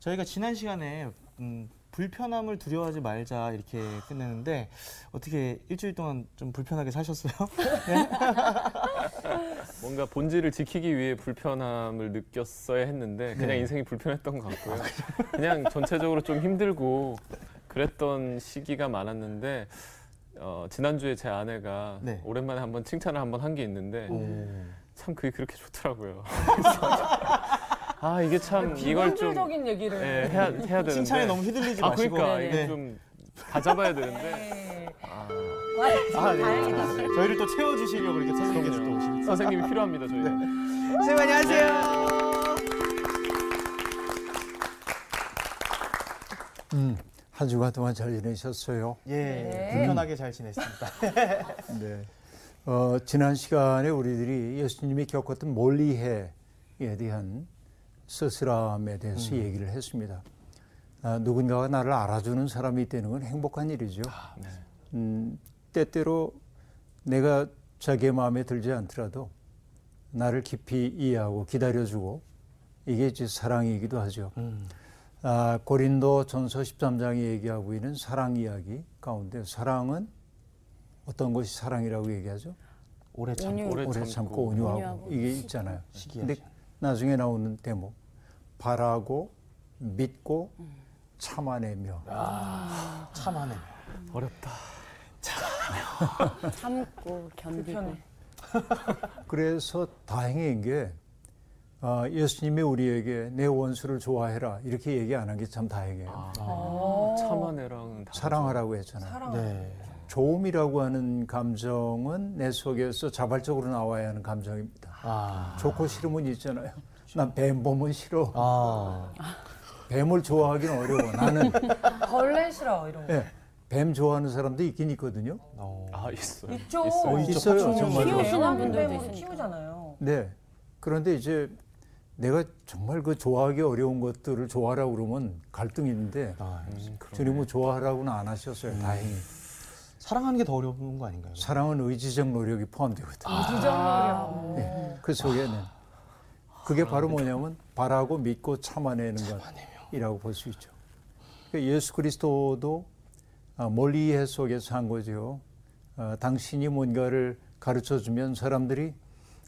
저희가 지난 시간에 음, 불편함을 두려워하지 말자 이렇게 끝내는데 어떻게 일주일 동안 좀 불편하게 사셨어요? 뭔가 본질을 지키기 위해 불편함을 느꼈어야 했는데 그냥 네. 인생이 불편했던 것 같고요. 그냥 전체적으로 좀 힘들고 그랬던 시기가 많았는데 어, 지난주에 제 아내가 네. 오랜만에 한번 칭찬을 한번 한 게 있는데 오. 참 그게 그렇게 좋더라고요. 아 이게 참 이걸 좀 비관적인 얘기를. 예, 해야 해야 되는데 칭찬에 너무 휘둘리지 아 마시고 그러니까 네, 이게 네. 좀 다잡아야 되는데 네. 아, 와, 아, 네. 다행이다. 저희를 또 채워주시려고 이렇게 선생님께서 또 오신 선생님이 필요합니다 저희. 는 선생님 안녕하세요. 음, 한 주간 동안 잘 지내셨어요? 예, 네. 불편하게 잘 지냈습니다. 네. 어, 지난 시간에 우리들이 예수님이 겪었던 몰리해에 대한 쓸쓸함에 대해서 얘기를 했습니다. 아, 누군가가 나를 알아주는 사람이 있다는 건 행복한 일이죠. 네. 음, 때때로 내가 자기의 마음에 들지 않더라도 나를 깊이 이해하고 기다려주고 이게 이제 사랑이기도 하죠. 음. 아, 고린도 전서 13장이 얘기하고 있는 사랑 이야기 가운데 사랑은 어떤 것이 사랑이라고 얘기하죠? 오래 참 온유. 오래 오래 참고 참고 온유하고, 온유하고 이게 있잖아요. 근데 나중에 나오는 대목 바라고 믿고 참아내며 참하네. 어렵다. 참고 견디고. 그래서 다행인 게 아, 예수님이 우리에게 내 원수를 좋아해라 이렇게 얘기 안 한 게 참 다행이에요. 아, 참아내랑은 다르죠. 사랑하라고 했잖아요. 사랑. 네. 좋음이라고 하는 감정은 내 속에서 자발적으로 나와야 하는 감정입니다. 아. 좋고 싫으면 있잖아요. 난뱀 보면 싫어. 아. 뱀을 좋아하기는 어려워. 나는 벌레 싫어 이런 거. 예, 뱀 좋아하는 사람도 있긴 있거든요. 어. 아 있어요. 있죠. 있어요. 있어요, 정말로. 키우시는 키우시는 분들도 있으니까. 키우잖아요. 네. 그런데 이제 내가 정말 그 좋아하기 어려운 것들을 좋아하라고 그러면 갈등이 있는데 아, 음. 주님은 좋아하라고는 안 하셨어요. 다행히. 사랑하는 게 더 어려운 거 아닌가요? 사랑은 의지적 노력이 포함되거든요. 이정렬이요. 네. 그 속에는 그게 바로 뭐냐면 바라고 믿고 참아내는 것이라고 볼 수 있죠. 그러니까 예수 그리스도도 아, 멀리 해 속에서 한 거죠. 아, 당신이 뭔가를 가르쳐 주면 사람들이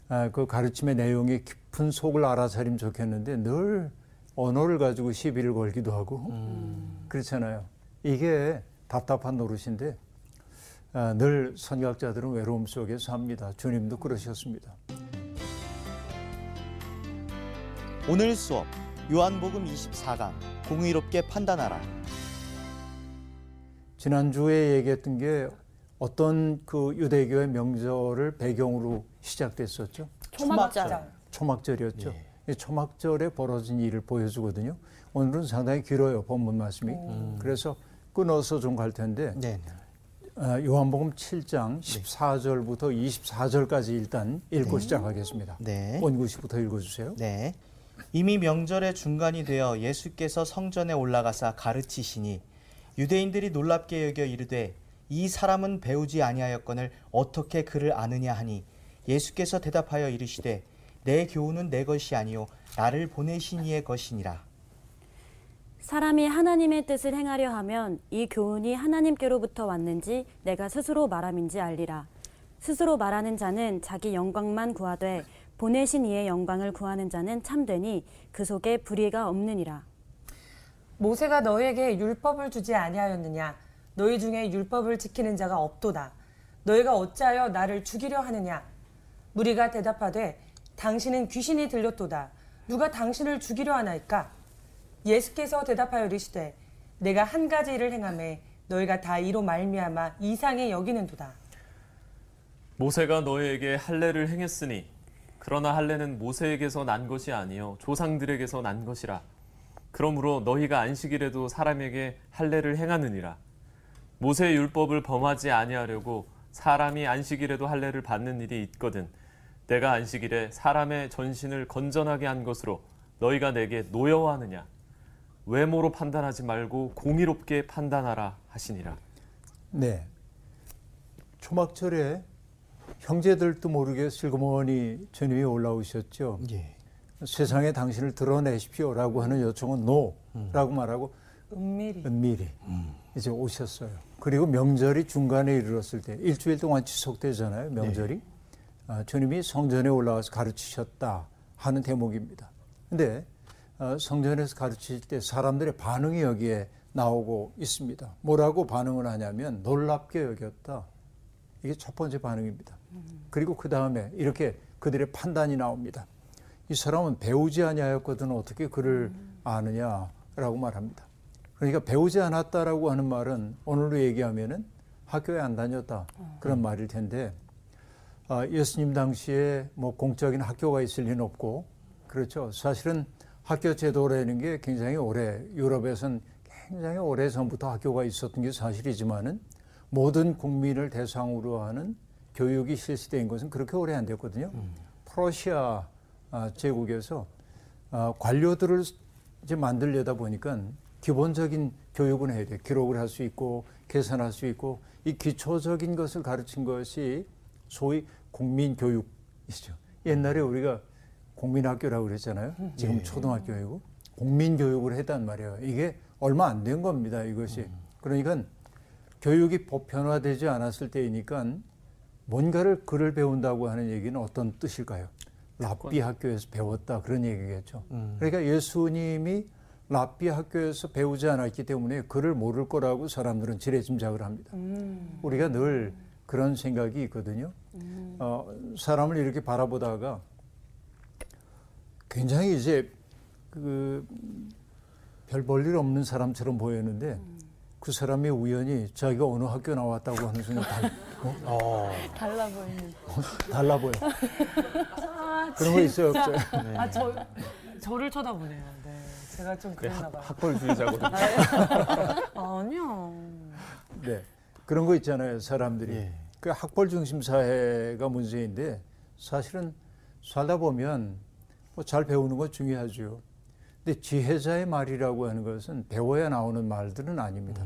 아, 그 가르침의 내용의 깊은 속을 알아차리면 좋겠는데 늘 언어를 가지고 시비를 걸기도 하고 그렇잖아요. 이게 답답한 노릇인데 아, 늘 선각자들은 외로움 속에 삽니다. 주님도 그러셨습니다. 오늘 수업 요한복음 24강 공의롭게 판단하라. 지난주에 얘기했던 게 어떤 그 유대교의 명절을 배경으로 시작됐었죠. 초막장. 초막절이었죠. 이 초막절에 벌어진 일을 보여주거든요. 오늘은 상당히 길어요, 본문 말씀이. 그래서 끊어서 좀 갈 텐데, 네. 아, 요한복음 7장 14절부터 24절까지 일단 읽고 시작하겠습니다. 네. 원구시부터 읽어주세요. 네. 이미 명절의 중간이 되어 예수께서 성전에 올라가사 가르치시니 유대인들이 놀랍게 여겨 이르되 이 사람은 배우지 아니하였거늘 어떻게 그를 아느냐 하니 예수께서 대답하여 이르시되 내 교훈은 내 것이 아니요 나를 보내신 이의 것이니라. 사람이 하나님의 뜻을 행하려 하면 이 교훈이 하나님께로부터 왔는지 내가 스스로 말함인지 알리라. 스스로 말하는 자는 자기 영광만 구하되 보내신 이의 영광을 구하는 자는 참되니 그 속에 불의가 없느니라. 모세가 너에게 율법을 주지 아니하였느냐? 너희 중에 율법을 지키는 자가 없도다. 너희가 어찌하여 나를 죽이려 하느냐? 무리가 대답하되 당신은 귀신이 들렸도다. 누가 당신을 죽이려 하나이까? 예수께서 대답하여 이르시되 내가 한 가지 일을 행함에 너희가 다 이로 말미암아 이상히 여기는도다. 모세가 너희에게 할례를 행했으니 그러나 할례는 모세에게서 난 것이 아니요 조상들에게서 난 것이라. 그러므로 너희가 안식일에도 사람에게 할례를 행하느니라. 모세의 율법을 범하지 아니하려고 사람이 안식일에도 할례를 받는 일이 있거든. 내가 안식일에 사람의 전신을 건전하게 한 것으로 너희가 내게 노여워하느냐? 외모로 판단하지 말고 공의롭게 판단하라 하시니라. 네. 초막절에 형제들도 모르게 슬그머니 주님이 올라오셨죠. 예. 세상에 당신을 드러내십시오라고 하는 요청은 no라고 말하고 은밀히. 은밀히 이제 오셨어요. 그리고 명절이 중간에 이르렀을 때 일주일 동안 지속되잖아요. 명절이 아, 주님이 성전에 올라와서 가르치셨다 하는 대목입니다. 근데 어, 성전에서 가르치실 때 사람들의 반응이 여기에 나오고 있습니다. 뭐라고 반응을 하냐면 놀랍게 여겼다. 이게 첫 번째 반응입니다. 그리고 그 다음에 이렇게 그들의 판단이 나옵니다. 이 사람은 배우지 아니하였거든 어떻게 그를 아느냐라고 말합니다. 그러니까 배우지 않았다라고 하는 말은 오늘로 얘기하면은 학교에 안 다녔다 그런 말일 텐데 아, 예수님 당시에 뭐 공적인 학교가 있을 리는 없고 그렇죠. 사실은 학교 제도라는 게 굉장히 오래 유럽에선 굉장히 오래 전부터 학교가 있었던 게 사실이지만은 모든 국민을 대상으로 하는 교육이 실시된 것은 그렇게 오래 안 됐거든요. 프러시아 아, 제국에서 아, 관료들을 이제 만들려다 보니까 기본적인 교육은 해야 돼. 기록을 할 수 있고 계산할 수 있고 이 기초적인 것을 가르친 것이 소위 국민 교육이죠. 옛날에 우리가 국민학교라고 그랬잖아요. 지금 초등학교이고 국민 교육을 했단 말이에요. 이게 얼마 안 된 겁니다. 이것이. 그러니까 교육이 보편화되지 않았을 때이니까 뭔가를 글을 배운다고 하는 얘기는 어떤 뜻일까요? 랍비 학교에서 배웠다 그런 얘기겠죠. 그러니까 예수님이 랍비 학교에서 배우지 않았기 때문에 글을 모를 거라고 사람들은 지레짐작을 합니다. 우리가 늘 그런 생각이 있거든요. 어, 사람을 이렇게 바라보다가 굉장히 이제 그 별 볼일 없는 사람처럼 보였는데 그 사람이 우연히 자기가 어느 학교 나왔다고 하는 순간 달, 어? 달라 보이는. 달라 보여. 아, 그런 거 있어요, 없어요? 아, 저, 저를 쳐다보네요. 네. 제가 좀 그랬나 봐요. 학벌주의자거든요. 아니요. 네. 그런 거 있잖아요, 사람들이. 예. 그 학벌 중심 사회가 문제인데 사실은 살다 보면 뭐 잘 배우는 건 중요하죠. 근데 지혜자의 말이라고 하는 것은 배워야 나오는 말들은 아닙니다.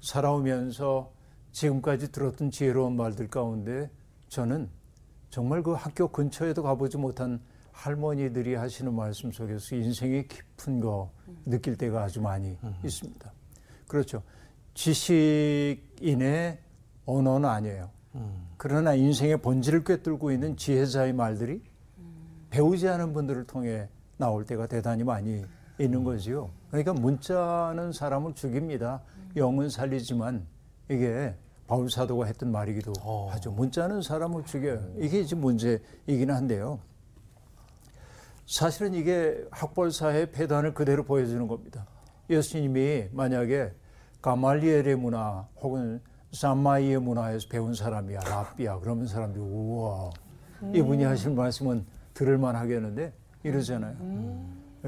살아오면서 지금까지 들었던 지혜로운 말들 가운데 저는 정말 그 학교 근처에도 가보지 못한 할머니들이 하시는 말씀 속에서 인생의 깊은 거 느낄 때가 아주 많이 있습니다. 그렇죠. 지식인의 언어는 아니에요. 그러나 인생의 본질을 꿰뚫고 있는 지혜자의 말들이 배우지 않은 분들을 통해 나올 때가 대단히 많이 있는 거지요. 그러니까 문자는 사람을 죽입니다. 영은 살리지만 이게 바울 사도가 했던 말이기도 하죠. 문자는 사람을 죽여요. 이게 이제 문제이기는 한데요. 사실은 이게 학벌사의 폐단을 그대로 보여주는 겁니다. 예수님이 만약에 가말리엘의 문화 혹은 산마이의 문화에서 배운 사람이야, 랍비야. 그러면 사람들이 우와, 이분이 하실 말씀은 들을 만 하겠는데 이러잖아요.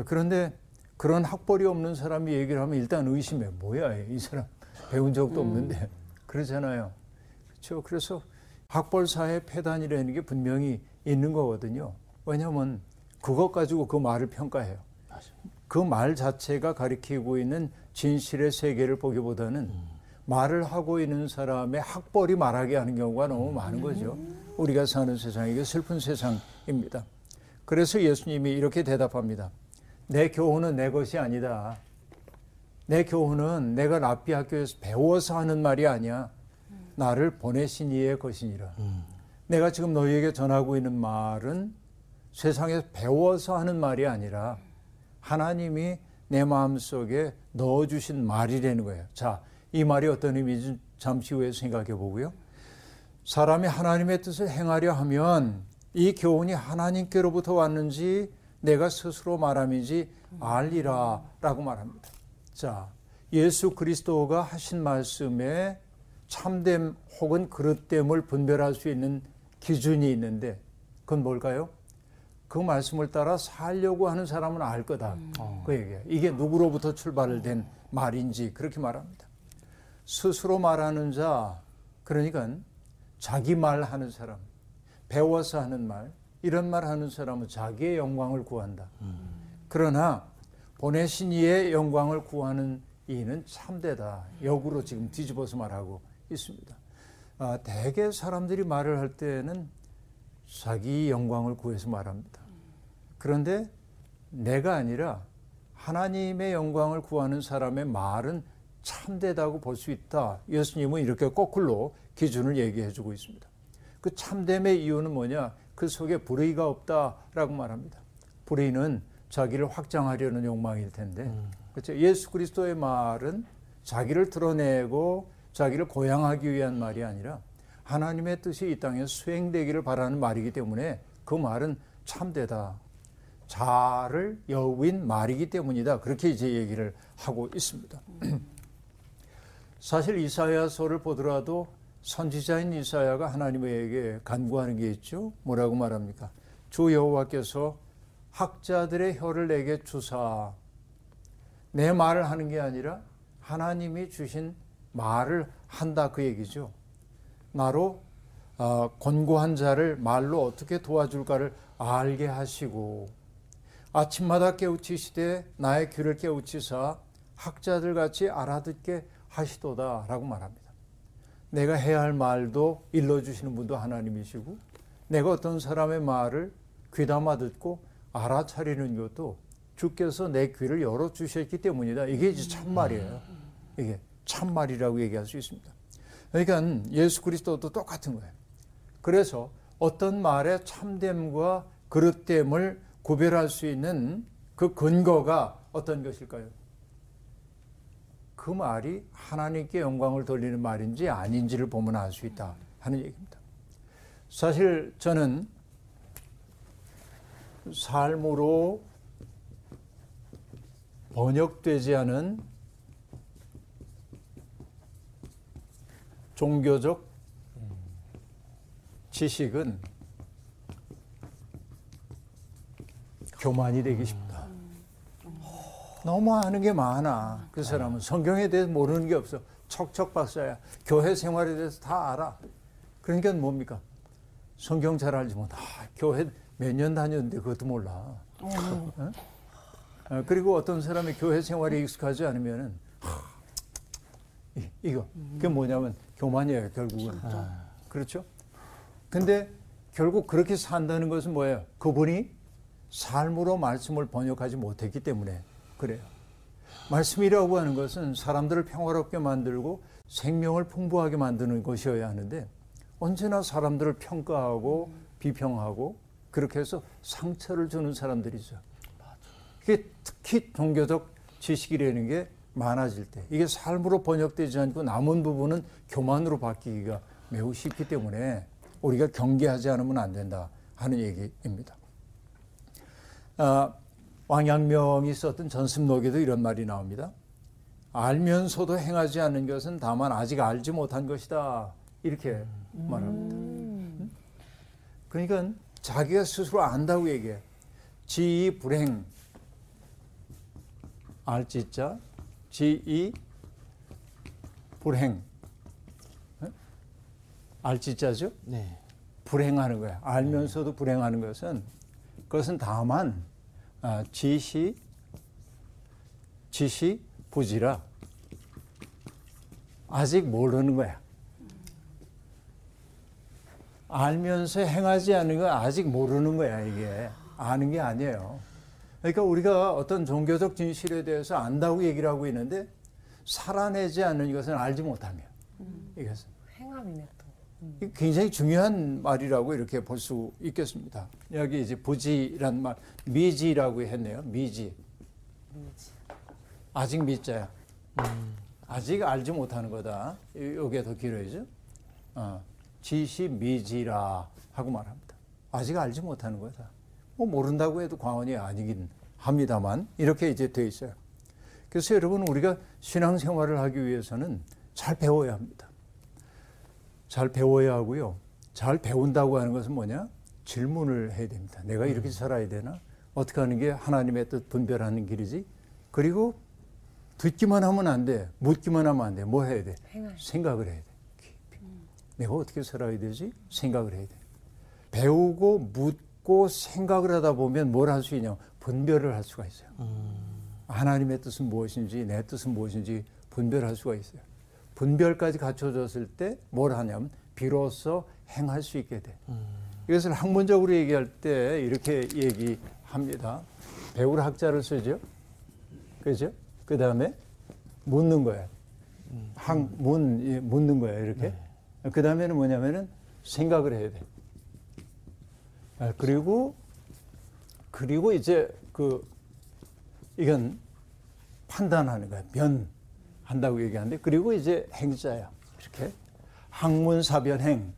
그런데 그런 학벌이 없는 사람이 얘기를 하면 일단 의심해. 뭐야, 이 사람 배운 적도 없는데. 그러잖아요. 그렇죠. 그래서 학벌사의 폐단이라는 게 분명히 있는 거거든요. 왜냐하면 그것 가지고 그 말을 평가해요. 그 말 자체가 가리키고 있는 진실의 세계를 보기보다는 말을 하고 있는 사람의 학벌이 말하게 하는 경우가 너무 많은 거죠. 우리가 사는 세상이 슬픈 세상입니다. 그래서 예수님이 이렇게 대답합니다. 내 교훈은 내 것이 아니다. 내 교훈은 내가 랍비 학교에서 배워서 하는 말이 아니야. 나를 보내신 이의 것이니라. 내가 지금 너희에게 전하고 있는 말은 세상에서 배워서 하는 말이 아니라 하나님이 내 마음 속에 넣어주신 말이라는 거예요. 자, 이 말이 어떤 의미인지 잠시 후에 생각해 보고요. 사람이 하나님의 뜻을 행하려 하면 이 교훈이 하나님께로부터 왔는지 내가 스스로 말함인지 알리라 라고 말합니다. 자, 예수 그리스도가 하신 말씀에 참됨 혹은 그릇됨을 분별할 수 있는 기준이 있는데 그건 뭘까요? 그 말씀을 따라 살려고 하는 사람은 알 거다. 그 얘기예요. 이게 누구로부터 출발된 말인지 그렇게 말합니다. 스스로 말하는 자, 그러니까 자기 말 하는 사람, 배워서 하는 말, 이런 말 하는 사람은 자기의 영광을 구한다. 그러나 보내신 이의 영광을 구하는 이는 참되다. 역으로 지금 뒤집어서 말하고 있습니다. 아, 대개 사람들이 말을 할 때는 자기 영광을 구해서 말합니다. 그런데 내가 아니라 하나님의 영광을 구하는 사람의 말은 참되다고 볼 수 있다. 예수님은 이렇게 거꾸로 기준을 얘기해 주고 있습니다. 그 참됨의 이유는 뭐냐? 그 속에 불의가 없다라고 말합니다. 불의는 자기를 확장하려는 욕망일 텐데, 그렇죠? 예수 그리스도의 말은 자기를 드러내고 자기를 고양하기 위한 말이 아니라 하나님의 뜻이 이 땅에 수행되기를 바라는 말이기 때문에 그 말은 참되다. 자를 여윈 말이기 때문이다. 그렇게 이제 얘기를 하고 있습니다. 사실 이사야서를 보더라도 선지자인 이사야가 하나님에게 간구하는 게 있죠. 뭐라고 말합니까? 주 여호와께서 학자들의 혀를 내게 주사 내 말을 하는 게 아니라 하나님이 주신 말을 한다 그 얘기죠. 나로 어, 권고한 자를 말로 어떻게 도와줄까를 알게 하시고 아침마다 깨우치시되 나의 귀를 깨우치사 학자들 같이 알아듣게 하시도다라고 말합니다. 내가 해야 할 말도 일러주시는 분도 하나님이시고 내가 어떤 사람의 말을 귀담아 듣고 알아차리는 것도 주께서 내 귀를 열어주셨기 때문이다. 이게 참말이에요. 이게 참말이라고 얘기할 수 있습니다. 그러니까 예수 그리스도도 똑같은 거예요. 그래서 어떤 말의 참됨과 그릇됨을 구별할 수 있는 그 근거가 어떤 것일까요? 그 말이 하나님께 영광을 돌리는 말인지 아닌지를 보면 알 수 있다 하는 얘기입니다. 사실 저는 삶으로 번역되지 않은 종교적 지식은 교만이 되기 쉽다. 너무 아는 게 많아. 그 사람은 성경에 대해서 모르는 게 없어. 척척 박사야. 교회 생활에 대해서 다 알아. 그러니까 뭡니까? 성경 잘 알지 못. 아, 교회 몇 년 다녔는데 그것도 몰라. 어? 어, 그리고 어떤 사람이 교회 생활에 익숙하지 않으면은 하, 이, 이거 그게 뭐냐면 교만이에요 결국은 그렇죠? 근데 결국 그렇게 산다는 것은 뭐예요? 그분이 삶으로 말씀을 번역하지 못했기 때문에 그래요. 말씀이라고 하는 것은 사람들을 평화롭게 만들고 생명을 풍부하게 만드는 것이어야 하는데 언제나 사람들을 평가하고 비평하고 그렇게 해서 상처를 주는 사람들이죠. 그게 특히 종교적 지식이라는 게 많아질 때 이게 삶으로 번역되지 않고 남은 부분은 교만으로 바뀌기가 매우 쉽기 때문에 우리가 경계하지 않으면 안 된다 하는 얘기입니다. 아, 왕양명이 썼던 전습록에도 이런 말이 나옵니다. 알면서도 행하지 않는 것은 다만 아직 알지 못한 것이다. 이렇게 말합니다. 음? 그러니까 자기가 스스로 안다고 얘기해. 지이 불행. 알지자. 지이 불행. 어? 알지자죠? 네. 불행하는 거야. 알면서도 불행하는 것은 그것은 다만 아, 지시 지시 부지라 아직 모르는 거야. 알면서 행하지 않는 건 아직 모르는 거야 이게 아는 게 아니에요. 그러니까 우리가 어떤 종교적 진실에 대해서 안다고 얘기를 하고 있는데 살아내지 않는 것은 알지 못하며 이것은 행함이네 또. 굉장히 중요한 말이라고 이렇게 볼 수 있겠습니다. 여기 이제 부지란 말, 미지라고 했네요. 미지. 아직 미자야. 아직 알지 못하는 거다. 이게 더 길어야죠. 어, 지시 미지라 하고 말합니다. 아직 알지 못하는 거다. 뭐 모른다고 해도 과언이 아니긴 합니다만 이렇게 이제 돼 있어요. 그래서 여러분 우리가 신앙생활을 하기 위해서는 잘 배워야 합니다. 잘 배워야 하고요. 잘 배운다고 하는 것은 뭐냐? 질문을 해야 됩니다. 내가 이렇게 살아야 되나? 어떻게 하는 게 하나님의 뜻 분별하는 길이지? 그리고 듣기만 하면 안 돼. 묻기만 하면 안 돼. 뭐 해야 돼? 행할. 생각을 해야 돼. 깊이. 내가 어떻게 살아야 되지? 생각을 해야 돼. 배우고 묻고 생각을 하다 보면 뭘 할 수 있냐? 분별을 할 수가 있어요. 하나님의 뜻은 무엇인지 내 뜻은 무엇인지 분별할 수가 있어요. 분별까지 갖춰졌을 때 뭘 하냐면 비로소 행할 수 있게 돼. 이것을 학문적으로 얘기할 때 이렇게 얘기합니다. 배울 학자를 쓰죠. 그죠? 그 다음에 묻는 거예요. 학, 문, 이, 묻는 거예요. 이렇게. 그 다음에는 뭐냐면은 생각을 해야 돼. 아, 그리고, 그리고 이제 그, 이건 판단하는 거야. 변 한다고 얘기하는데, 그리고 이제 행자야. 이렇게. 학문사변행.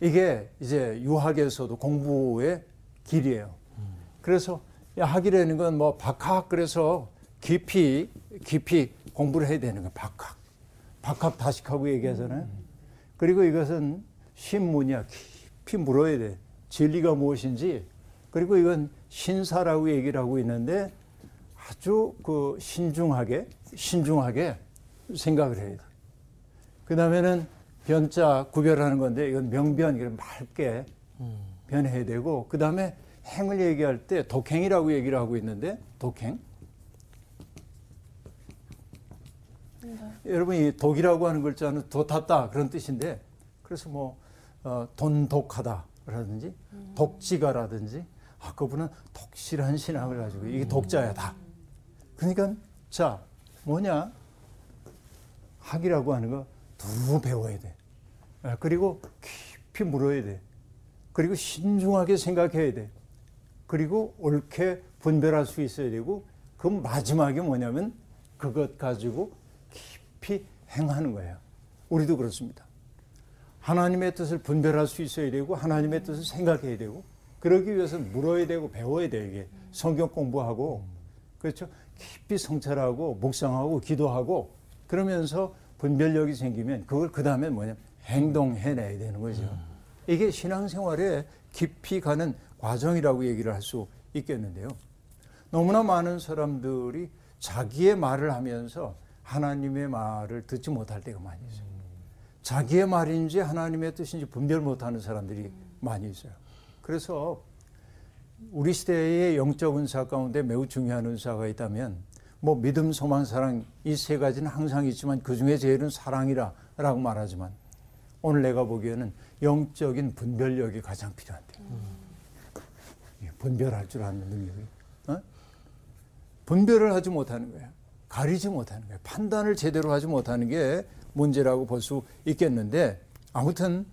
이게 이제 유학에서도 공부의 길이에요. 그래서 야, 학이라는 건 뭐 박학 그래서 깊이 깊이 공부를 해야 되는 거야. 박학. 박학 다식하고 얘기하잖아요. 그리고 이것은 신문이야. 깊이 물어야 돼. 진리가 무엇인지. 그리고 이건 신사라고 얘기를 하고 있는데 아주 그 신중하게 신중하게 생각을 해야 돼. 그 다음에는 변자 구별하는 건데 이건 명변 이런 맑게 변해야 되고 그 다음에 행을 얘기할 때 독행이라고 얘기를 하고 있는데 독행. 여러분 이 독이라고 하는 글자는 도탔다 그런 뜻인데 그래서 뭐 어, 돈독하다라든지 독지가라든지 아 그분은 독실한 신앙을 가지고 이게 독자야 다 그러니까 자 뭐냐 학이라고 하는 거 두루 배워야 돼. 아, 그리고 깊이 물어야 돼. 그리고 신중하게 생각해야 돼. 그리고 옳게 분별할 수 있어야 되고 그 마지막에 뭐냐면 그것 가지고 깊이 행하는 거예요. 우리도 그렇습니다. 하나님의 뜻을 분별할 수 있어야 되고 하나님의 뜻을 생각해야 되고 그러기 위해서는 물어야 되고 배워야 돼요. 이게 성경 공부하고 그렇죠. 깊이 성찰하고 묵상하고 기도하고 그러면서 분별력이 생기면 그걸 그 다음에 뭐냐 행동해내야 되는 거죠. 이게 신앙생활에 깊이 가는 과정이라고 얘기를 할 수 있겠는데요. 너무나 많은 사람들이 자기의 말을 하면서 하나님의 말을 듣지 못할 때가 많이 있어요. 자기의 말인지 하나님의 뜻인지 분별 못하는 사람들이 많이 있어요. 그래서 우리 시대의 영적 은사 가운데 매우 중요한 은사가 있다면 뭐 믿음, 소망, 사랑 이 세 가지는 항상 있지만 그 중에 제일은 사랑이라라고 말하지만 오늘 내가 보기에는 영적인 분별력이 가장 필요한데. 예, 분별할 줄 아는 능력이. 어? 분별을 하지 못하는 거야. 가리지 못하는 거야. 판단을 제대로 하지 못하는 게 문제라고 볼 수 있겠는데 아무튼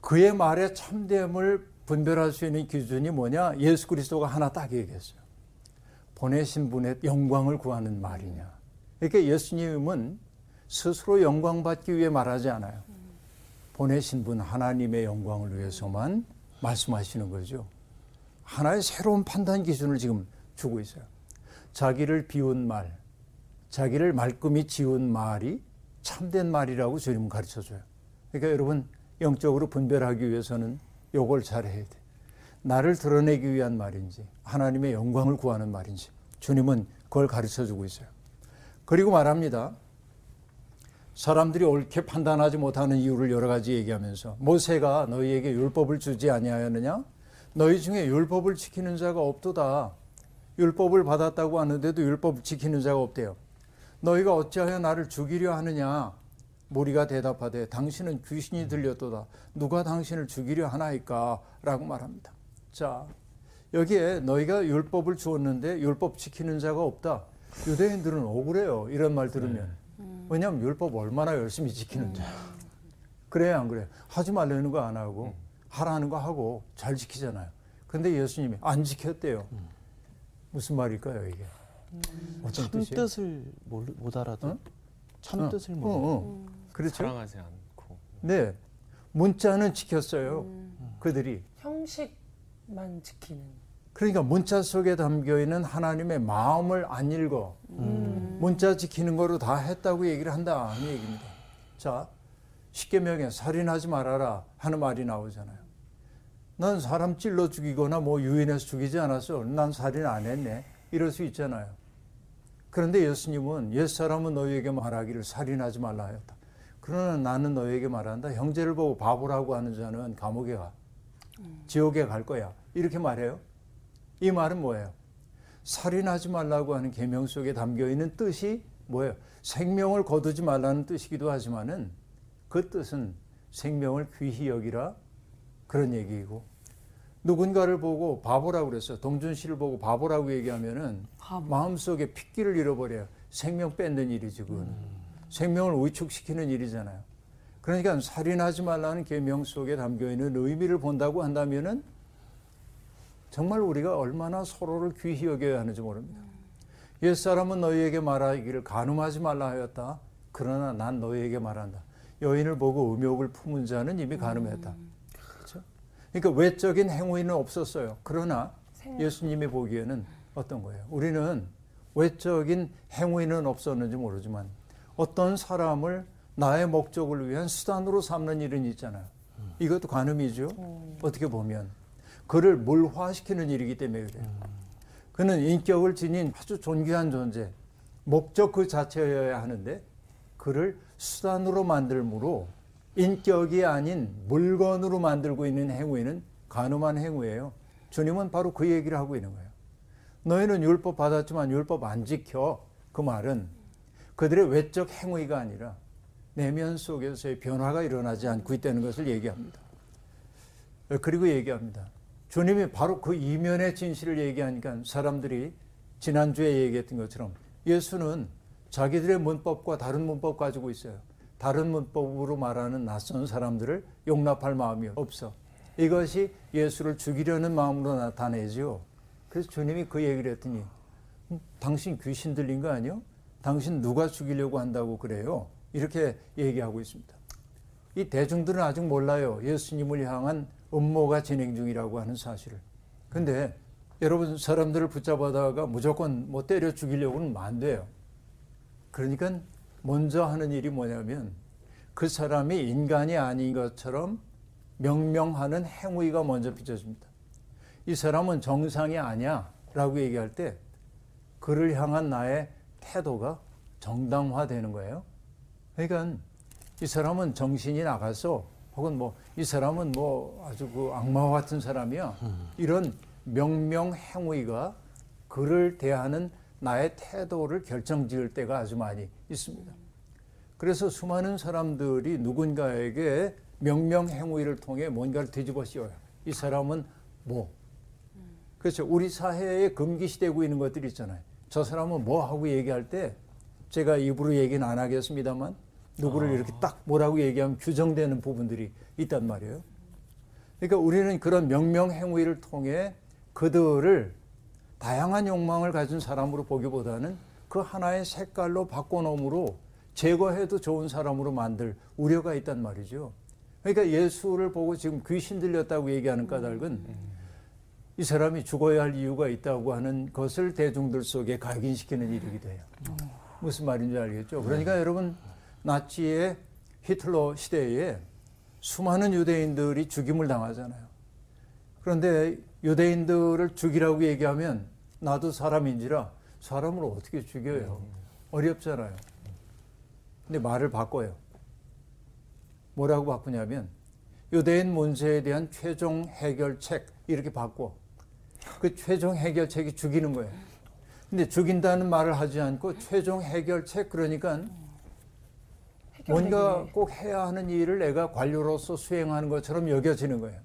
그의 말의 참됨을 분별할 수 있는 기준이 뭐냐 예수 그리스도가 하나 딱 얘기했어요. 보내신 분의 영광을 구하는 말이냐. 이렇게 예수님은 스스로 영광 받기 위해 말하지 않아요. 보내신 분 하나님의 영광을 위해서만 말씀하시는 거죠. 하나의 새로운 판단 기준을 지금 주고 있어요. 자기를 비운 말, 자기를 말끔히 지운 말이 참된 말이라고 주님은 가르쳐 줘요. 그러니까 여러분 영적으로 분별하기 위해서는 요걸 잘해야 돼. 나를 드러내기 위한 말인지 하나님의 영광을 구하는 말인지 주님은 그걸 가르쳐 주고 있어요. 그리고 말합니다. 사람들이 옳게 판단하지 못하는 이유를 여러 가지 얘기하면서 모세가 너희에게 율법을 주지 아니하였느냐? 너희 중에 율법을 지키는 자가 없도다. 율법을 받았다고 하는데도 율법을 지키는 자가 없대요. 너희가 어찌하여 나를 죽이려 하느냐? 무리가 대답하되 당신은 귀신이 들렸도다. 누가 당신을 죽이려 하나이까? 라고 말합니다. 자, 여기에 너희가 율법을 주었는데 율법 지키는 자가 없다. 유대인들은 억울해요. 이런 말 들으면. 왜냐하면 율법 얼마나 열심히 지키는지. 그래, 안 그래? 하지 말라는 거 안 하고, 하라는 거 하고 잘 지키잖아요. 근데 예수님이 안 지켰대요. 무슨 말일까요, 이게? 어떤 뜻이에요? 뜻을 모르, 못 알아도 어? 참 어, 뜻을 어, 모르. 어. 그렇죠? 사랑하지 않고 네. 문자는 지켰어요. 음. 그들이. 형식만 지키는. 그러니까 문자 속에 담겨 있는 하나님의 마음을 안 읽어. 문자 지키는 거로 다 했다고 얘기를 한다. 이 얘기입니다. 자, 십계명에 살인하지 말아라 하는 말이 나오잖아요. 난 사람 찔러 죽이거나 뭐 유인해서 죽이지 않았어. 난 살인 안 했네. 이럴 수 있잖아요. 그런데 예수님은 옛사람은 너희에게 말하기를 살인하지 말라 하였다. 그러나 나는 너희에게 말한다. 형제를 보고 바보라고 하는 자는 감옥에 가. 지옥에 갈 거야. 이렇게 말해요. 이 말은 뭐예요? 살인하지 말라고 하는 계명 속에 담겨 있는 뜻이 뭐예요? 생명을 거두지 말라는 뜻이기도 하지만은 그 뜻은 생명을 귀히 여기라 그런 얘기이고 누군가를 보고 바보라고 그랬어요. 동준 씨를 보고 바보라고 얘기하면은 마음속에 핏기를 잃어버려요. 생명 뺏는 일이지 그거는. 생명을 위축시키는 일이잖아요. 그러니까 살인하지 말라는 계명 속에 담겨 있는 의미를 본다고 한다면은 정말 우리가 얼마나 서로를 귀히 여겨야 하는지 모릅니다. 옛 사람은 너희에게 말하기를 간음하지 말라 하였다. 그러나 난 너희에게 말한다. 여인을 보고 음욕을 품은 자는 이미 간음했다. 그렇죠? 그러니까 외적인 행위는 없었어요. 그러나 예수님이 보기에는 어떤 거예요? 우리는 외적인 행위는 없었는지 모르지만 어떤 사람을 나의 목적을 위한 수단으로 삼는 일은 있잖아요. 이것도 간음이죠. 어떻게 보면 그를 물화시키는 일이기 때문에 그래요. 그는 인격을 지닌 아주 존귀한 존재, 목적 그 자체여야 하는데 그를 수단으로 만들므로 인격이 아닌 물건으로 만들고 있는 행위는 간음한 행위예요. 주님은 바로 그 얘기를 하고 있는 거예요. 너희는 율법 받았지만 율법 안 지켜. 그 말은 그들의 외적 행위가 아니라 내면 속에서의 변화가 일어나지 않고 있다는 것을 얘기합니다. 그리고 얘기합니다. 주님이 바로 그 이면의 진실을 얘기하니까 사람들이 지난주에 얘기했던 것처럼 예수는 자기들의 문법과 다른 문법 가지고 있어요. 다른 문법으로 말하는 낯선 사람들을 용납할 마음이 없어. 이것이 예수를 죽이려는 마음으로 나타내지요. 그래서 주님이 그 얘기를 했더니 음, 당신 귀신 들린 거 아니요? 당신 누가 죽이려고 한다고 그래요? 이렇게 얘기하고 있습니다. 이 대중들은 아직 몰라요. 예수님을 향한 음모가 진행 중이라고 하는 사실을. 근데 여러분 사람들을 붙잡아다가 무조건 뭐 때려 죽이려고는 안 돼요. 그러니까 먼저 하는 일이 뭐냐면 그 사람이 인간이 아닌 것처럼 명명하는 행위가 먼저 비춰집니다. 이 사람은 정상이 아니야 라고 얘기할 때 그를 향한 나의 태도가 정당화되는 거예요. 그러니까 이 사람은 정신이 나가서 혹은 뭐 이 사람은 뭐 아주 그 악마 같은 사람이야. 이런 명명 행위가 그를 대하는 나의 태도를 결정지을 때가 아주 많이 있습니다. 그래서 수많은 사람들이 누군가에게 명명 행위를 통해 뭔가를 뒤집어 씌워요. 이 사람은 뭐? 그렇죠. 우리 사회에 금기시되고 있는 것들이 있잖아요. 저 사람은 뭐 하고 얘기할 때 제가 입으로 얘기는 안 하겠습니다만 누구를 이렇게 딱 뭐라고 얘기하면 규정되는 부분들이 있단 말이에요. 그러니까 우리는 그런 명명 행위를 통해 그들을 다양한 욕망을 가진 사람으로 보기보다는 그 하나의 색깔로 바꿔놓음으로 제거해도 좋은 사람으로 만들 우려가 있단 말이죠. 그러니까 예수를 보고 지금 귀신 들렸다고 얘기하는 까닭은 이 사람이 죽어야 할 이유가 있다고 하는 것을 대중들 속에 각인시키는 일이기도 해요. 무슨 말인지 알겠죠? 그러니까 여러분 나치의 히틀러 시대에 수많은 유대인들이 죽임을 당하잖아요. 그런데 유대인들을 죽이라고 얘기하면 나도 사람인지라 사람을 어떻게 죽여요? 어렵잖아요. 근데 말을 바꿔요. 뭐라고 바꾸냐면 유대인 문제에 대한 최종 해결책 이렇게 바꿔. 그 최종 해결책이 죽이는 거예요. 근데 죽인다는 말을 하지 않고 최종 해결책 그러니까 뭔가 꼭 해야 하는 일을 내가 관료로서 수행하는 것처럼 여겨지는 거예요.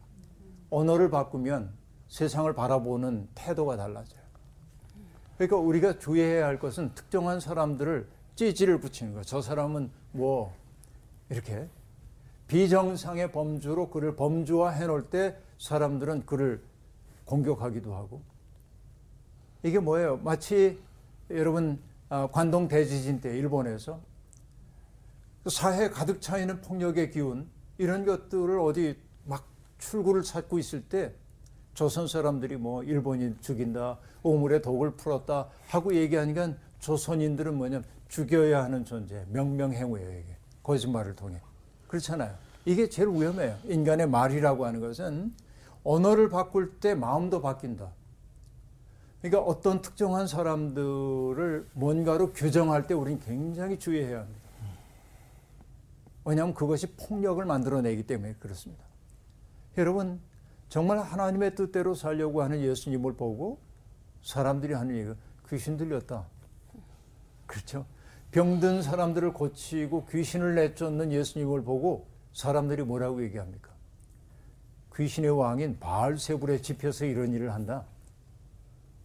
언어를 바꾸면 세상을 바라보는 태도가 달라져요. 그러니까 우리가 주의해야 할 것은 특정한 사람들을 찌질을 붙이는 거예요. 저 사람은 뭐 이렇게 비정상의 범주로 그를 범주화 해 놓을 때 사람들은 그를 공격하기도 하고 이게 뭐예요? 마치 여러분 아, 관동 대지진 때 일본에서 사회 가득 차 있는 폭력의 기운 이런 것들을 어디 막 출구를 찾고 있을 때 조선 사람들이 뭐 일본인 죽인다, 오물에 독을 풀었다 하고 얘기하니까 조선인들은 뭐냐면 죽여야 하는 존재, 명명행위예요 이게 거짓말을 통해 그렇잖아요. 이게 제일 위험해요. 인간의 말이라고 하는 것은 언어를 바꿀 때 마음도 바뀐다. 그러니까 어떤 특정한 사람들을 뭔가로 규정할 때 우리는 굉장히 주의해야 합니다. 왜냐하면 그것이 폭력을 만들어내기 때문에 그렇습니다. 여러분, 정말 하나님의 뜻대로 살려고 하는 예수님을 보고 사람들이 하는 얘기가 귀신 들렸다. 그렇죠? 병든 사람들을 고치고 귀신을 내쫓는 예수님을 보고 사람들이 뭐라고 얘기합니까? 귀신의 왕인 바알세불에 집혀서 이런 일을 한다.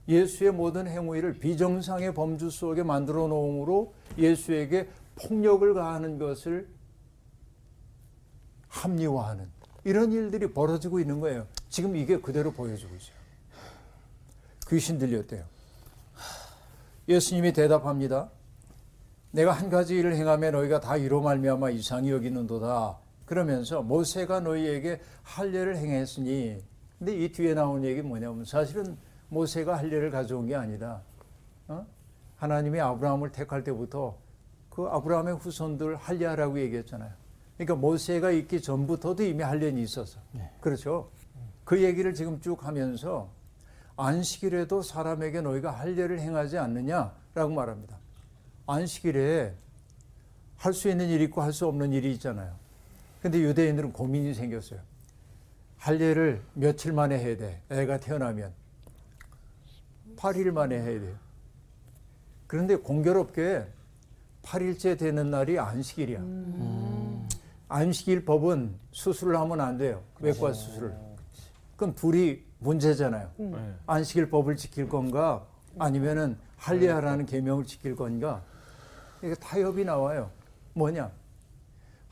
예수의 모든 행위를 비정상의 범주 속에 만들어 놓음으로 예수에게 폭력을 가하는 것을 합리화하는 이런 일들이 벌어지고 있는 거예요. 지금 이게 그대로 보여주고 있어요. 귀신 들렸대요. 예수님이 대답합니다. 내가 한 가지 일을 행하면 너희가 다 이로 말미암아 이상히 여기는도다. 그러면서 모세가 너희에게 할례를 행했으니 근데 이 뒤에 나온 얘기 뭐냐면 사실은 모세가 할례를 가져온 게 아니다. 어? 하나님이 아브라함을 택할 때부터 그 아브라함의 후손들 할례하라고 얘기했잖아요. 그러니까 모세가 있기 전부터도 이미 할례는 있었어. 그렇죠. 그 얘기를 지금 쭉 하면서 안식일에도 사람에게 너희가 할례를 행하지 않느냐라고 말합니다. 안식일에 할 수 있는 일이 있고 할 수 없는 일이 있잖아요. 근데 유대인들은 고민이 생겼어요. 할례를 며칠 만에 해야 돼. 애가 태어나면 8일 만에 해야 돼요. 그런데 공교롭게 8일째 되는 날이 안식일이야. 안식일 법은 수술을 하면 안 돼요. 외과 수술을. 그럼 둘이 문제잖아요. 네. 안식일 법을 지킬 건가 아니면은 할례하라는 계명을 지킬 건가 이게 타협이 나와요. 뭐냐?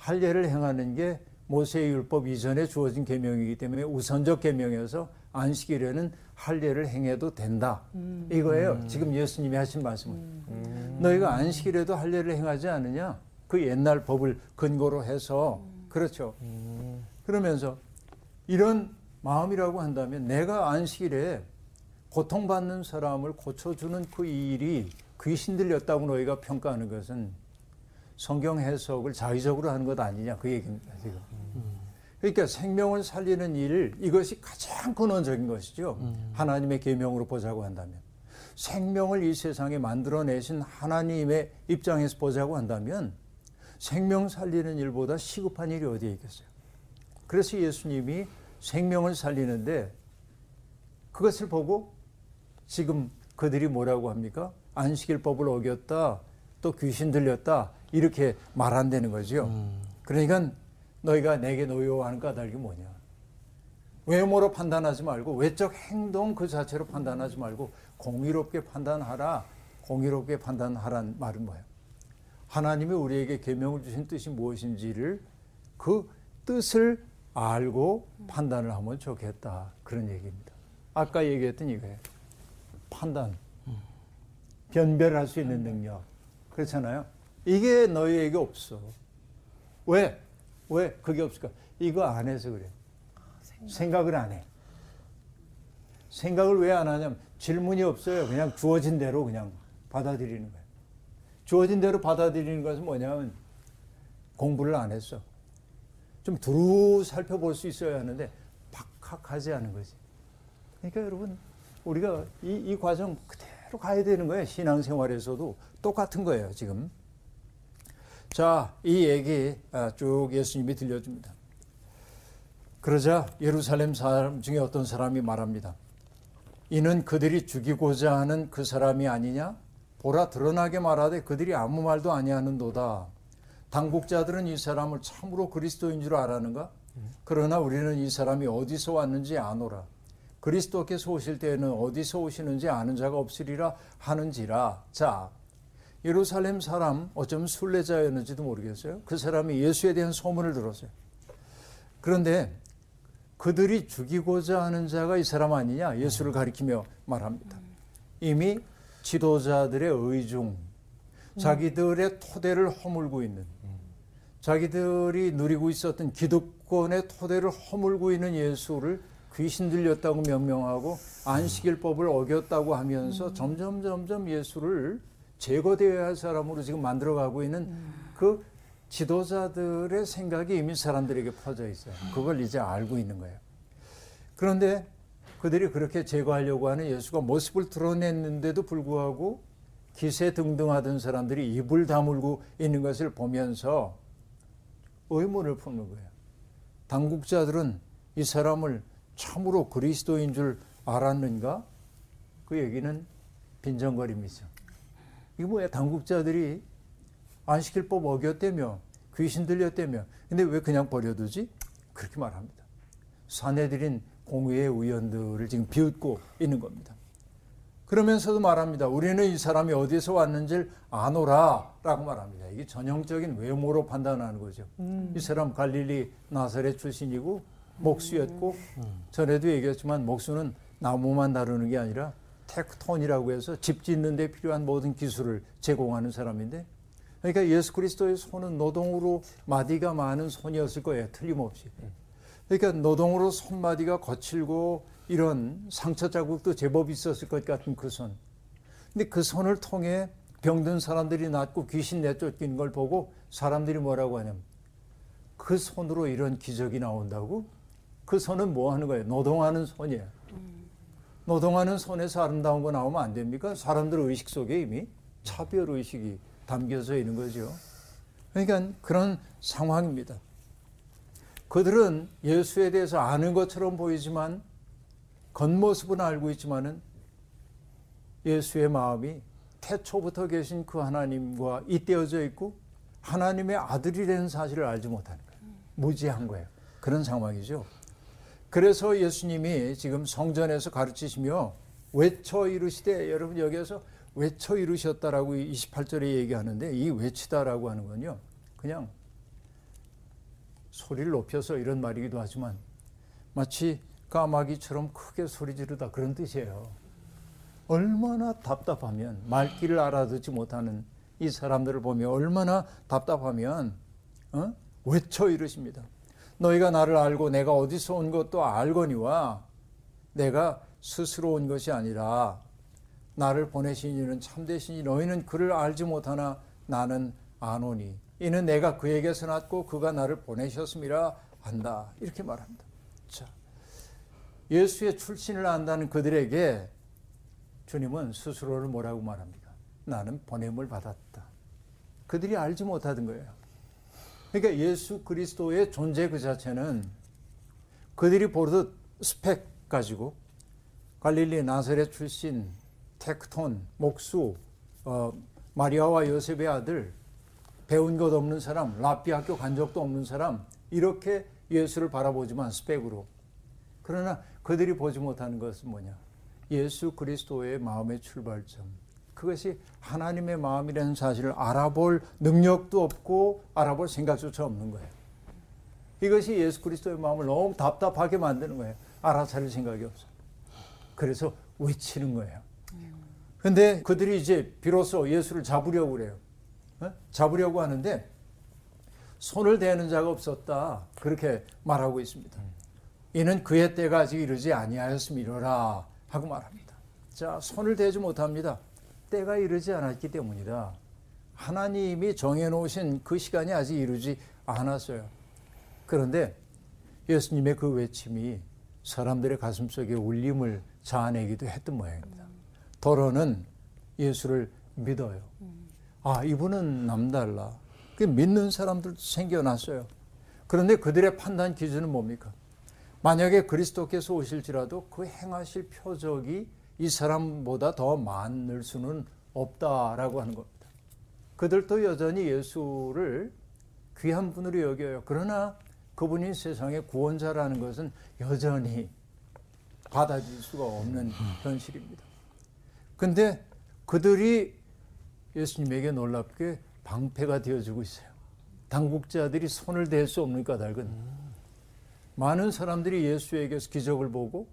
할례를 행하는 게 모세의 율법 이전에 주어진 계명이기 때문에 우선적 계명이어서 안식일에는 할례를 행해도 된다. 이거예요. 지금 예수님이 하신 말씀은. 너희가 안식일에도 할례를 행하지 않느냐? 그 옛날 법을 근거로 해서 그렇죠. 그러면서 이런 마음이라고 한다면 내가 안식일에 고통받는 사람을 고쳐주는 그 일이 귀신 들렸다고 너희가 평가하는 것은 성경 해석을 자의적으로 하는 것 아니냐 그 얘기입니다 지금. 그러니까 생명을 살리는 일 이것이 가장 근원적인 것이죠. 하나님의 계명으로 보자고 한다면 생명을 이 세상에 만들어내신 하나님의 입장에서 보자고 한다면 생명 살리는 일보다 시급한 일이 어디에 있겠어요? 그래서 예수님이 생명을 살리는데 그것을 보고 지금 그들이 뭐라고 합니까? 안식일 법을 어겼다, 또 귀신 들렸다 이렇게 말한다는 거죠. 그러니까 너희가 내게 노여워하는 까닭이 뭐냐? 외모로 판단하지 말고 외적 행동 그 자체로 판단하지 말고 공의롭게 판단하라. 공의롭게 판단하란 말은 뭐예요? 하나님이 우리에게 계명을 주신 뜻이 무엇인지를 그 뜻을 알고 판단을 하면 좋겠다. 그런 얘기입니다. 아까 얘기했던 이거예요. 판단. 변별할 수 있는 능력. 그렇잖아요. 이게 너희에게 없어. 왜? 왜 그게 없을까? 이거 안 해서 그래. 생각 을 안 해. 생각을 왜 안 하냐면 질문이 없어요. 그냥 주어진 대로 그냥 받아들이는 거예요. 주어진 대로 받아들이는 것은 뭐냐면 공부를 안 했어. 좀 두루 살펴볼 수 있어야 하는데 박학하지 않은 거지. 그러니까 여러분 우리가 이, 이 과정 그대로 가야 되는 거예요. 신앙생활에서도 똑같은 거예요. 지금. 자, 이 얘기 아, 쭉 예수님이 들려줍니다. 그러자 예루살렘 사람 중에 어떤 사람이 말합니다. 이는 그들이 죽이고자 하는 그 사람이 아니냐? 보라 드러나게 말하되 그들이 아무 말도 아니하는도다. 당국자들은 이 사람을 참으로 그리스도인 줄 알았는가? 그러나 우리는 이 사람이 어디서 왔는지 아노라. 그리스도께서 오실 때에는 어디서 오시는지 아는 자가 없으리라 하는지라. 자, 예루살렘 사람 어쩌면 순례자였는지도 모르겠어요. 그 사람이 예수에 대한 소문을 들었어요. 그런데 그들이 죽이고자 하는 자가 이 사람 아니냐? 예수를 가리키며 말합니다. 이미 지도자들의 의중, 자기들의 토대를 허물고 있는, 자기들이 누리고 있었던 기득권의 토대를 허물고 있는 예수를 귀신 들렸다고 명명하고 안식일법을 어겼다고 하면서 점점 점점 예수를 제거되어야 할 사람으로 지금 만들어가고 있는 그 지도자들의 생각이 이미 사람들에게 퍼져 있어요. 그걸 이제 알고 있는 거예요. 그런데 그들이 그렇게 제거하려고 하는 예수가 모습을 드러냈는데도 불구하고 기세 등등하던 사람들이 입을 다물고 있는 것을 보면서 의문을 품는 거예요. 당국자들은 이 사람을 참으로 그리스도인 줄 알았는가? 그 얘기는 빈정거림이죠. 이거 뭐야? 당국자들이 안식일법 어겼다며 귀신 들렸다며 근데 왜 그냥 버려두지? 그렇게 말합니다. 사내들인 공의회 의원들을 지금 비웃고 있는 겁니다. 그러면서도 말합니다. 우리는 이 사람이 어디서 왔는지를 아노라라고 말합니다. 이게 전형적인 외모로 판단하는 거죠. 이 사람 갈릴리 나사렛 출신이고 목수였고 전에도 얘기했지만 목수는 나무만 다루는 게 아니라 테크톤이라고 해서 집 짓는 데 필요한 모든 기술을 제공하는 사람인데 그러니까 예수 그리스도의 손은 노동으로 마디가 많은 손이었을 거예요. 틀림없이. 그러니까 노동으로 손마디가 거칠고 이런 상처 자국도 제법 있었을 것 같은 그 손. 근데 그 손을 통해 병든 사람들이 낫고 귀신 내쫓기는 걸 보고 사람들이 뭐라고 하냐면 그 손으로 이런 기적이 나온다고? 그 손은 뭐 하는 거예요? 노동하는 손이에요. 노동하는 손에서 아름다운 거 나오면 안 됩니까? 사람들 의식 속에 이미 차별 의식이 담겨져 있는 거죠. 그러니까 그런 상황입니다. 그들은 예수에 대해서 아는 것처럼 보이지만 겉모습은 알고 있지만은 예수의 마음이 태초부터 계신 그 하나님과 잇대어져 있고 하나님의 아들이라는 사실을 알지 못하는 거예요. 무지한 거예요. 그런 상황이죠. 그래서 예수님이 지금 성전에서 가르치시며 외쳐 이르시되 여러분 여기에서 외쳐 이르셨다라고 28절에 얘기하는데 이 외치다라고 하는 건요. 그냥 소리를 높여서 이런 말이기도 하지만 마치 까마귀처럼 크게 소리 지르다 그런 뜻이에요. 얼마나 답답하면 말귀를 알아듣지 못하는 이 사람들을 보며 얼마나 답답하면 어? 외쳐 이르십니다. 너희가 나를 알고 내가 어디서 온 것도 알거니와 내가 스스로 온 것이 아니라 나를 보내신 이는 참되시니 너희는 그를 알지 못하나 나는 아노니 이는 내가 그에게서 났고 그가 나를 보내셨음이라 한다 이렇게 말합니다. 자, 예수의 출신을 안다는 그들에게 주님은 스스로를 뭐라고 말합니까? 나는 보냄을 받았다. 그들이 알지 못하던 거예요. 그러니까 예수 그리스도의 존재 그 자체는 그들이 보듯 스펙 가지고 갈릴리 나사렛 출신 테크톤 목수 어, 마리아와 요셉의 아들 배운 것 없는 사람 랍비 학교 간 적도 없는 사람 이렇게 예수를 바라보지만 스펙으로. 그러나 그들이 보지 못하는 것은 뭐냐? 예수 그리스도의 마음의 출발점 그것이 하나님의 마음이라는 사실을 알아볼 능력도 없고 알아볼 생각조차 없는 거예요. 이것이 예수 그리스도의 마음을 너무 답답하게 만드는 거예요. 알아차릴 생각이 없어. 그래서 외치는 거예요. 근데 그들이 이제 비로소 예수를 잡으려고 그래요. 어? 잡으려고 하는데 손을 대는 자가 없었다. 그렇게 말하고 있습니다. 이는 그의 때가 아직 이르지 아니하였음이로라 하고 말합니다. 자, 손을 대지 못합니다. 때가 이르지 않았기 때문이다. 하나님이 정해놓으신 그 시간이 아직 이루지 않았어요. 그런데 예수님의 그 외침이 사람들의 가슴 속에 울림을 자아내기도 했던 모양입니다. 더러는 예수를 믿어요. 아, 이분은 남달라. 그 믿는 사람들도 생겨났어요. 그런데 그들의 판단 기준은 뭡니까? 만약에 그리스도께서 오실지라도 그 행하실 표적이 이 사람보다 더 많을 수는 없다라고 하는 겁니다. 그들도 여전히 예수를 귀한 분으로 여겨요. 그러나 그분이 세상의 구원자라는 것은 여전히 받아들일 수가 없는 현실입니다. 근데 그들이 예수님에게 놀랍게 방패가 되어주고 있어요. 당국자들이 손을 댈 수 없는 까닭은 많은 사람들이 예수에게서 기적을 보고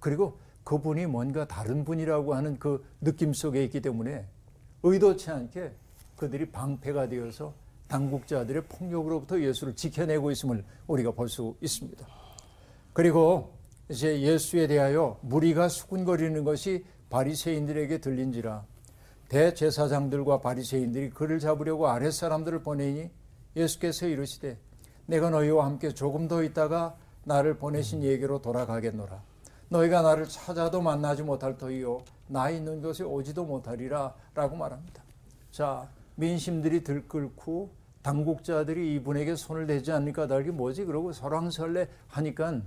그리고 그분이 뭔가 다른 분이라고 하는 그 느낌 속에 있기 때문에 의도치 않게 그들이 방패가 되어서 당국자들의 폭력으로부터 예수를 지켜내고 있음을 우리가 볼 수 있습니다. 그리고 이제 예수에 대하여 무리가 수군거리는 것이 바리새인들에게 들린지라 대제사장들과 바리새인들이 그를 잡으려고 아랫 사람들을 보내니 예수께서 이르시되 내가 너희와 함께 조금 더 있다가 나를 보내신 얘기로 돌아가겠노라. 너희가 나를 찾아도 만나지 못할 터이요. 나 있는 곳에 오지도 못하리라 라고 말합니다. 자 민심들이 들끓고 당국자들이 이분에게 손을 대지 않으니까 달기 뭐지? 그러고 설왕설래 하니까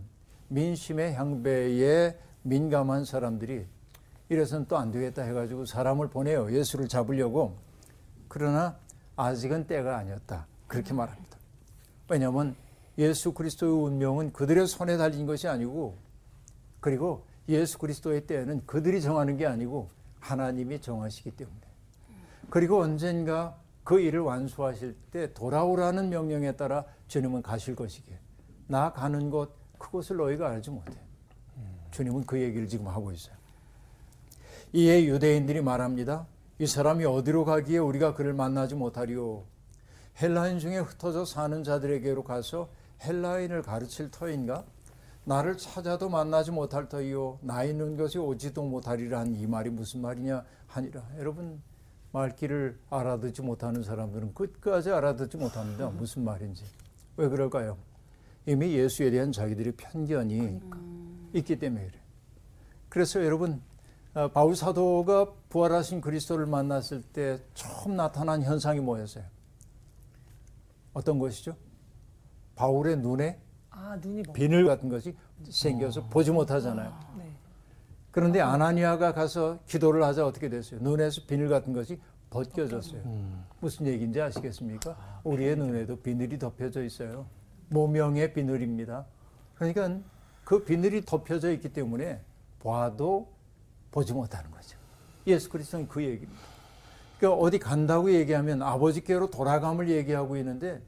민심의 향배에 민감한 사람들이 이래서는 또 안 되겠다 해가지고 사람을 보내요. 예수를 잡으려고. 그러나 아직은 때가 아니었다. 그렇게 말합니다. 왜냐하면 예수 그리스도의 운명은 그들의 손에 달린 것이 아니고 그리고 예수 그리스도의 때에는 그들이 정하는 게 아니고 하나님이 정하시기 때문에 그리고 언젠가 그 일을 완수하실 때 돌아오라는 명령에 따라 주님은 가실 것이기에 나 가는 곳 그곳을 너희가 알지 못해. 주님은 그 얘기를 지금 하고 있어요. 이에 유대인들이 말합니다. 이 사람이 어디로 가기에 우리가 그를 만나지 못하리요. 헬라인 중에 흩어져 사는 자들에게로 가서 헬라인을 가르칠 터인가? 나를 찾아도 만나지 못할 터이요. 나 있는 것이 오지도 못하리라 한 이 말이 무슨 말이냐 하니라. 여러분 말귀를 알아듣지 못하는 사람들은 끝까지 알아듣지 못합니다. 무슨 말인지. 왜 그럴까요? 이미 예수에 대한 자기들의 편견이 있기 때문에 그래요. 그래서 여러분 어, 바울 사도가 부활하신 그리스도를 만났을 때 처음 나타난 현상이 뭐였어요? 어떤 것이죠? 바울의 눈에 아 눈이 먹. 비늘 같은 것이 생겨서 보지 못하잖아요. 네. 그런데 아나니아가 가서 기도를 하자 어떻게 됐어요? 눈에서 비늘 같은 것이 벗겨졌어요. 무슨 얘기인지 아시겠습니까? 우리의 눈에도 비늘이 덮여져 있어요. 모명의 비늘입니다. 그러니까 그 비늘이 덮여져 있기 때문에 봐도 보지 못하는 거죠. 예수 그리스도는 그 얘기입니다. 그러니까 어디 간다고 얘기하면 아버지께로 돌아감을 얘기하고 있는데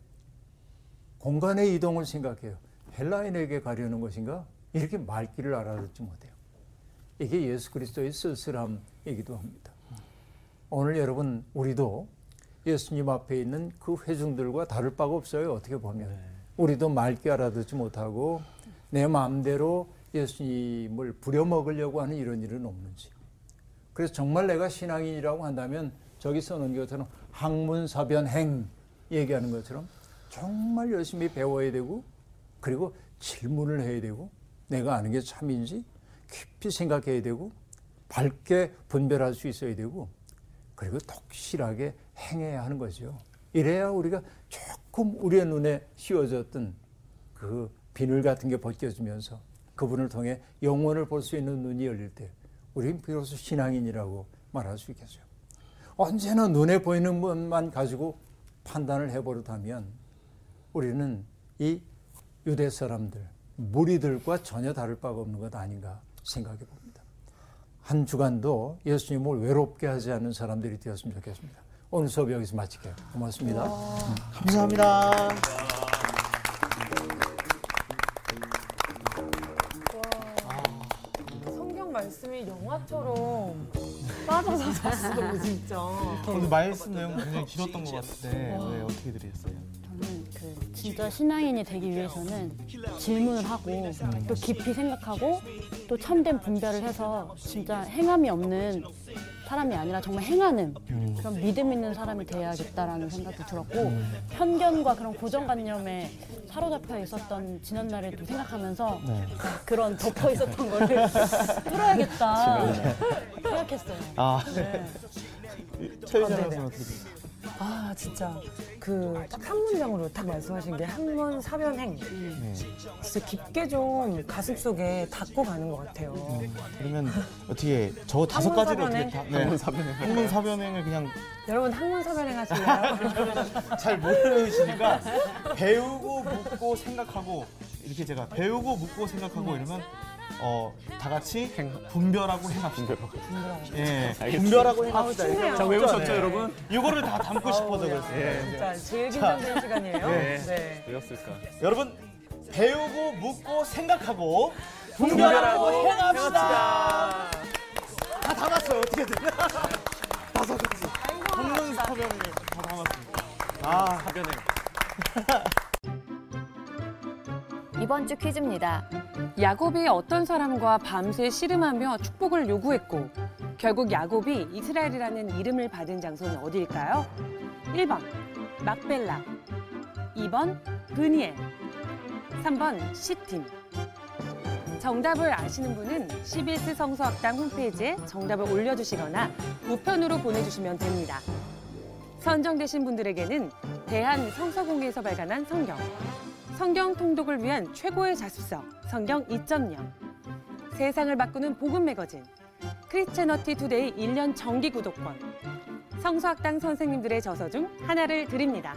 공간의 이동을 생각해요. 헬라인에게 가려는 것인가? 이렇게 말귀를 알아듣지 못해요. 이게 예수 그리스도의 쓸쓸함이기도 합니다. 오늘 여러분 우리도 예수님 앞에 있는 그 회중들과 다를 바가 없어요. 어떻게 보면 우리도 말귀 알아듣지 못하고 내 마음대로 예수님을 부려먹으려고 하는 이런 일은 없는지. 그래서 정말 내가 신앙인이라고 한다면 저기 써놓은 것처럼 학문사변행 얘기하는 것처럼 정말 열심히 배워야 되고 그리고 질문을 해야 되고 내가 아는 게 참인지 깊이 생각해야 되고 밝게 분별할 수 있어야 되고 그리고 독실하게 행해야 하는 거죠. 이래야 우리가 조금 우리의 눈에 씌워졌던 그 비늘 같은 게 벗겨지면서 그분을 통해 영혼을 볼 수 있는 눈이 열릴 때 우리는 비로소 신앙인이라고 말할 수 있겠어요. 언제나 눈에 보이는 것만 가지고 판단을 해버릇하면 우리는 이 유대 사람들, 무리들과 전혀 다를 바가 없는 것 아닌가 생각해 봅니다. 한 주간도 예수님을 외롭게 하지 않는 사람들이 되었으면 좋겠습니다. 오늘 수업 여기서 마칠게요. 고맙습니다. 감사합니다. 성경 말씀이 영화처럼 빠져서 잤어 진짜. 오늘 말씀 내용 굉장히 길었던 것 같은데 네, 어떻게 들으셨어요? 진짜 신앙인이 되기 위해서는 질문을 하고 또 깊이 생각하고 또 참된 분별을 해서 진짜 행함이 없는 사람이 아니라 정말 행하는 그런 믿음 있는 사람이 돼야겠다라는 생각도 들었고 편견과 그런 고정관념에 사로잡혀 있었던 지난 날을 또 생각하면서 그런 덮어 있었던 거를 풀어야겠다 생각했어요. 아, 네. 최유정 아, 네네. 선수 어떻게 들으셨어요? 아 진짜 그 딱 한 문장으로 딱 말씀하신 게 학문 사변행 네. 진짜 깊게 좀 가슴 속에 닿고 가는 것 같아요. 그러면 어떻게 저 다섯 가지를 어떻게 사변행? 다 네. 학문 사변행. 학문 사변행을 그냥 여러분 학문 사변행 하실래요? 잘 모르시니까 배우고 묻고 생각하고 이렇게 제가 배우고 묻고 생각하고 이러면 어 다 같이 분별하고 행합시다. 예, 분별하고 행합시다. 아우, 이렇게 자, 네. 외우셨죠, 네. 여러분? 이거를 다 담고 싶어서 그랬어요. 예. 진짜 제일 긴장되는 시간이에요. 네. 네. 왜였을까? 여러분 배우고 묻고 생각하고 분별하고 행합시다. 다 담았어요 어떻게든. 다섯 가지. 학문 사변을 다 담았습니다. 아, 사변행. 이번 주 퀴즈입니다. 야곱이 어떤 사람과 밤새 씨름하며 축복을 요구했고 결국 야곱이 이스라엘이라는 이름을 받은 장소는 어디일까요? 1번 막벨라 2번 브니엘 3번 시팀 정답을 아시는 분은 CBS 성서학당 홈페이지에 정답을 올려주시거나 우편으로 보내주시면 됩니다. 선정되신 분들에게는 대한 성서공회에서 발간한 성경, 성경 통독을 위한 최고의 자습서 성경 2.0 세상을 바꾸는 복음 매거진 Christianity Today 1년 정기 구독권 성서학당 선생님들의 저서 중 하나를 드립니다.